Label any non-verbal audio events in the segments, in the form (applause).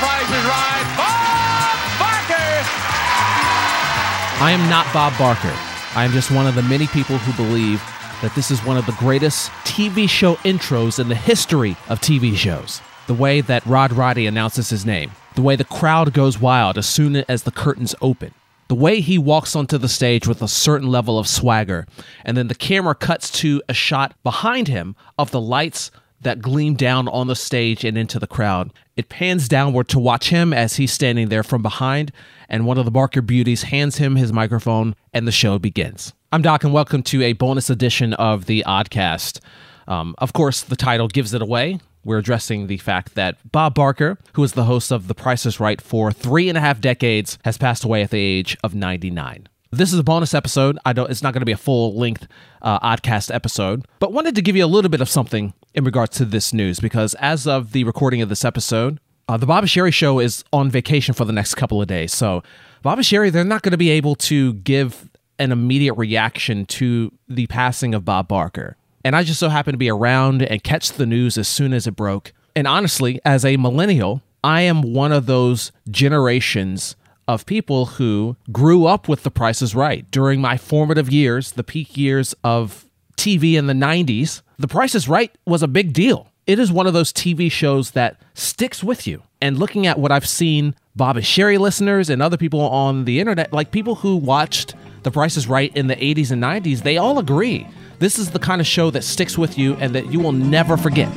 Price is Right, Bob Barker. I am not Bob Barker. I am just one of the many people who believe that this is one of the greatest TV show intros in the history of TV shows. The way that Rod Roddy announces his name, the way the crowd goes wild as soon as the curtains open, the way he walks onto the stage with a certain level of swagger, and then the camera cuts to a shot behind him of the lights that gleam down on the stage and into the crowd. It pans downward to watch him as he's standing there from behind, and one of the Barker beauties hands him his microphone, and the show begins. I'm Doc, and welcome to a bonus edition of the Oddcast. Um, of course, the title gives it away. We're addressing the fact that Bob Barker, who is the host of The Price is Right for three and a half decades, has passed away at the age of 99. This is a bonus episode. I don't. It's not going to be a full length uh, oddcast episode, but wanted to give you a little bit of something in regards to this news because as of the recording of this episode, uh, the Bob and Sheri show is on vacation for the next couple of days. So Bob and Sheri, they're not going to be able to give an immediate reaction to the passing of Bob Barker. And I just so happened to be around and catch the news as soon as it broke. And honestly, as a millennial, I am one of those generations of people who grew up with The Price is Right. During my formative years, the peak years of TV in the 90s, The Price is Right was a big deal. It is one of those TV shows that sticks with you. And looking at what I've seen Bob and Sheri listeners and other people on the internet, like people who watched The Price is Right in the 80s and 90s, they all agree. This is the kind of show that sticks with you and that you will never forget.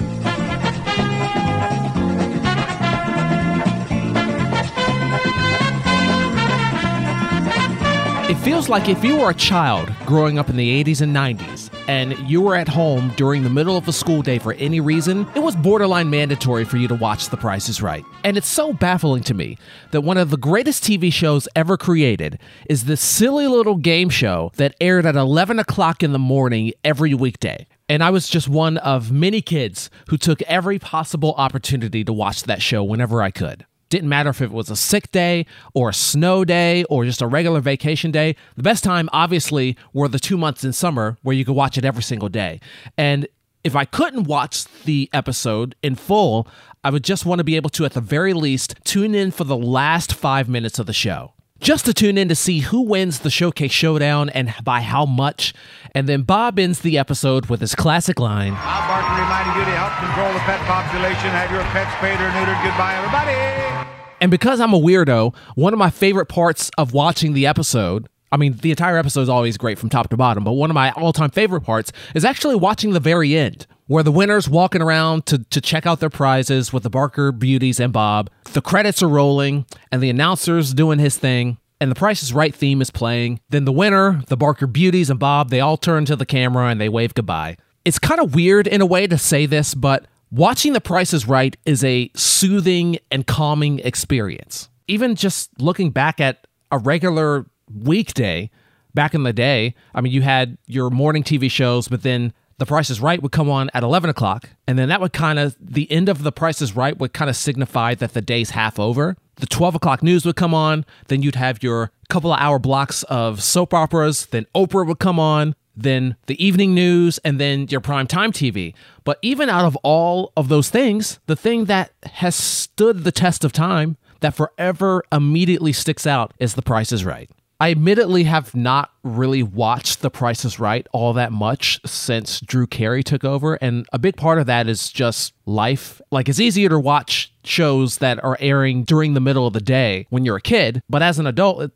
It feels like if you were a child growing up in the 80s and 90s and you were at home during the middle of a school day for any reason, it was borderline mandatory for you to watch The Price is Right. And it's so baffling to me that one of the greatest TV shows ever created is this silly little game show that aired at 11 o'clock in the morning every weekday. And I was just one of many kids who took every possible opportunity to watch that show whenever I could. Didn't matter if it was a sick day or a snow day or just a regular vacation day. The best time, obviously, were the two months in summer where you could watch it every single day. And if I couldn't watch the episode in full, I would just want to be able to, at the very least, tune in for the last five minutes of the show. Just to tune in to see who wins the Showcase Showdown and by how much. And then Bob ends the episode with his classic line Bob Barker reminding you to help control the pet population. Have your pets spayed or neutered. Goodbye, everybody. And because I'm a weirdo, one of my favorite parts of watching the episode, I mean, the entire episode is always great from top to bottom, but one of my all time favorite parts is actually watching the very end, where the winners walking around to, to check out their prizes with the Barker Beauties and Bob. The credits are rolling, and the announcer's doing his thing. And the Price is Right theme is playing. Then the winner, the Barker Beauties and Bob, they all turn to the camera and they wave goodbye. It's kind of weird in a way to say this, but Watching The Price is Right is a soothing and calming experience. Even just looking back at a regular weekday back in the day, I mean, you had your morning TV shows, but then The Price is Right would come on at 11 o'clock. And then that would kind of, the end of The Price is Right would kind of signify that the day's half over. The 12 o'clock news would come on. Then you'd have your couple of hour blocks of soap operas. Then Oprah would come on then the evening news, and then your prime time TV. But even out of all of those things, the thing that has stood the test of time that forever immediately sticks out is The Price is Right. I admittedly have not really watched The Price is Right all that much since Drew Carey took over. And a big part of that is just life. Like, it's easier to watch shows that are airing during the middle of the day when you're a kid. But as an adult,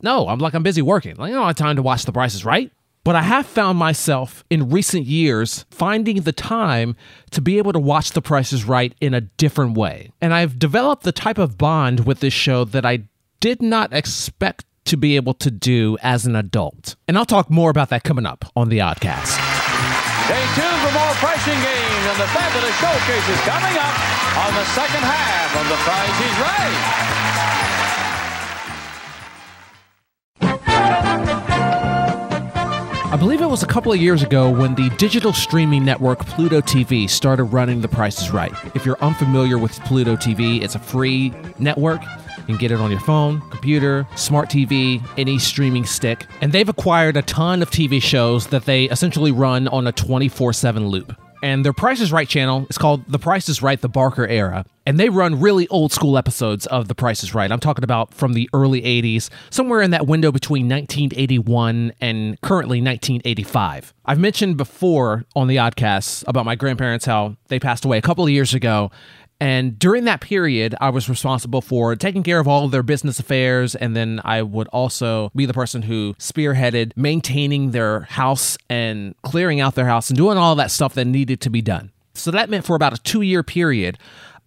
no, I'm like, I'm busy working. Like, I don't have time to watch The Price is Right. But I have found myself in recent years finding the time to be able to watch The Price is Right in a different way. And I've developed the type of bond with this show that I did not expect to be able to do as an adult. And I'll talk more about that coming up on the Oddcast. Stay tuned for more pricing games and the fabulous showcases coming up on the second half of The Price is Right. Believe it was a couple of years ago when the digital streaming network Pluto TV started running The Price is Right. If you're unfamiliar with Pluto TV, it's a free network. You can get it on your phone, computer, smart TV, any streaming stick. And they've acquired a ton of TV shows that they essentially run on a 24 7 loop. And their Price is Right channel is called The Price is Right, The Barker Era. And they run really old school episodes of The Price is Right. I'm talking about from the early 80s, somewhere in that window between 1981 and currently 1985. I've mentioned before on the Oddcasts about my grandparents, how they passed away a couple of years ago. And during that period, I was responsible for taking care of all of their business affairs. And then I would also be the person who spearheaded maintaining their house and clearing out their house and doing all that stuff that needed to be done. So that meant for about a two year period,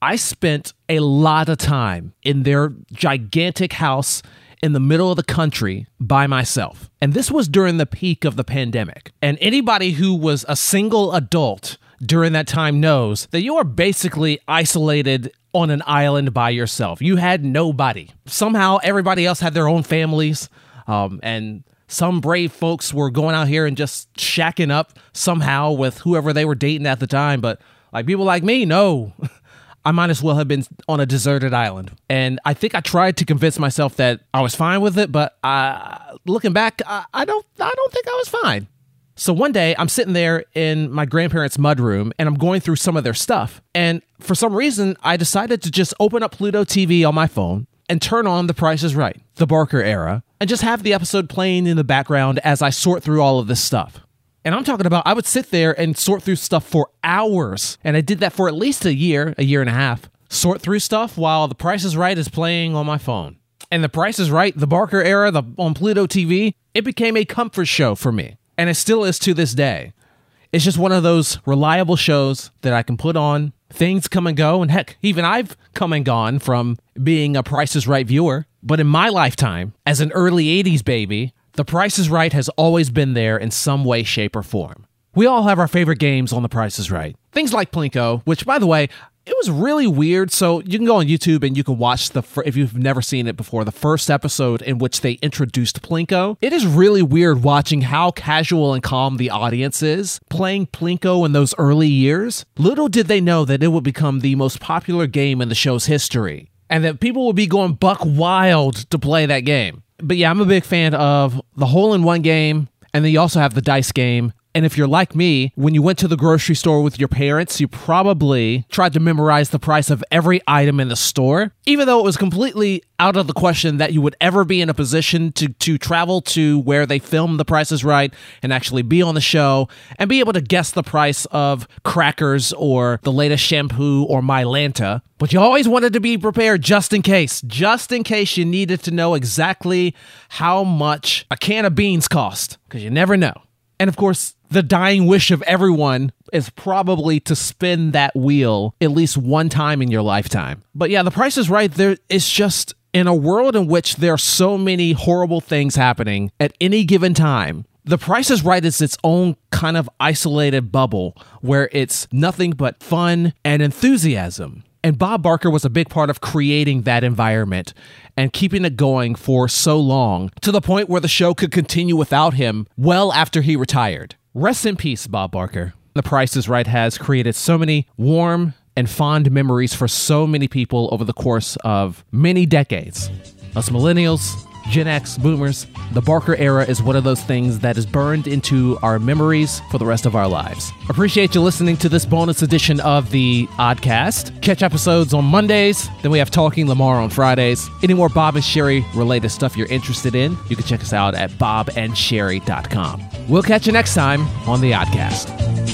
I spent a lot of time in their gigantic house in the middle of the country by myself. And this was during the peak of the pandemic. And anybody who was a single adult during that time knows that you are basically isolated on an island by yourself. You had nobody. Somehow everybody else had their own families. Um, and some brave folks were going out here and just shacking up somehow with whoever they were dating at the time. But like people like me, no. (laughs) I might as well have been on a deserted island. And I think I tried to convince myself that I was fine with it, but uh, looking back, I, I don't I don't think I was fine. So one day I'm sitting there in my grandparents' mudroom and I'm going through some of their stuff. And for some reason, I decided to just open up Pluto TV on my phone and turn on The Price is Right, the Barker era, and just have the episode playing in the background as I sort through all of this stuff. And I'm talking about I would sit there and sort through stuff for hours. And I did that for at least a year, a year and a half. Sort through stuff while The Price is Right is playing on my phone. And The Price is Right, the Barker era, the on Pluto TV, it became a comfort show for me and it still is to this day. It's just one of those reliable shows that I can put on. Things come and go, and heck, even I've come and gone from being a Price is Right viewer. But in my lifetime, as an early 80s baby, The Price is Right has always been there in some way, shape, or form. We all have our favorite games on The Price is Right. Things like Plinko, which, by the way, it was really weird. So you can go on YouTube and you can watch the if you've never seen it before, the first episode in which they introduced Plinko. It is really weird watching how casual and calm the audience is playing Plinko in those early years. Little did they know that it would become the most popular game in the show's history, and that people would be going buck wild to play that game. But yeah, I'm a big fan of the hole in one game, and then you also have the dice game. And if you're like me, when you went to the grocery store with your parents, you probably tried to memorize the price of every item in the store, even though it was completely out of the question that you would ever be in a position to, to travel to where they film The Price is Right and actually be on the show and be able to guess the price of crackers or the latest shampoo or Mylanta. But you always wanted to be prepared just in case, just in case you needed to know exactly how much a can of beans cost, because you never know. And of course, the dying wish of everyone is probably to spin that wheel at least one time in your lifetime. But yeah, the price is right. There it's just in a world in which there are so many horrible things happening at any given time. The Price is Right is its own kind of isolated bubble where it's nothing but fun and enthusiasm. And Bob Barker was a big part of creating that environment and keeping it going for so long to the point where the show could continue without him well after he retired. Rest in peace, Bob Barker. The Price is Right has created so many warm and fond memories for so many people over the course of many decades. Us millennials, Gen X, boomers, the Barker era is one of those things that is burned into our memories for the rest of our lives. Appreciate you listening to this bonus edition of the Oddcast. Catch episodes on Mondays, then we have Talking Lamar on Fridays. Any more Bob and Sheri related stuff you're interested in, you can check us out at bobandsheri.com. We'll catch you next time on the Oddcast.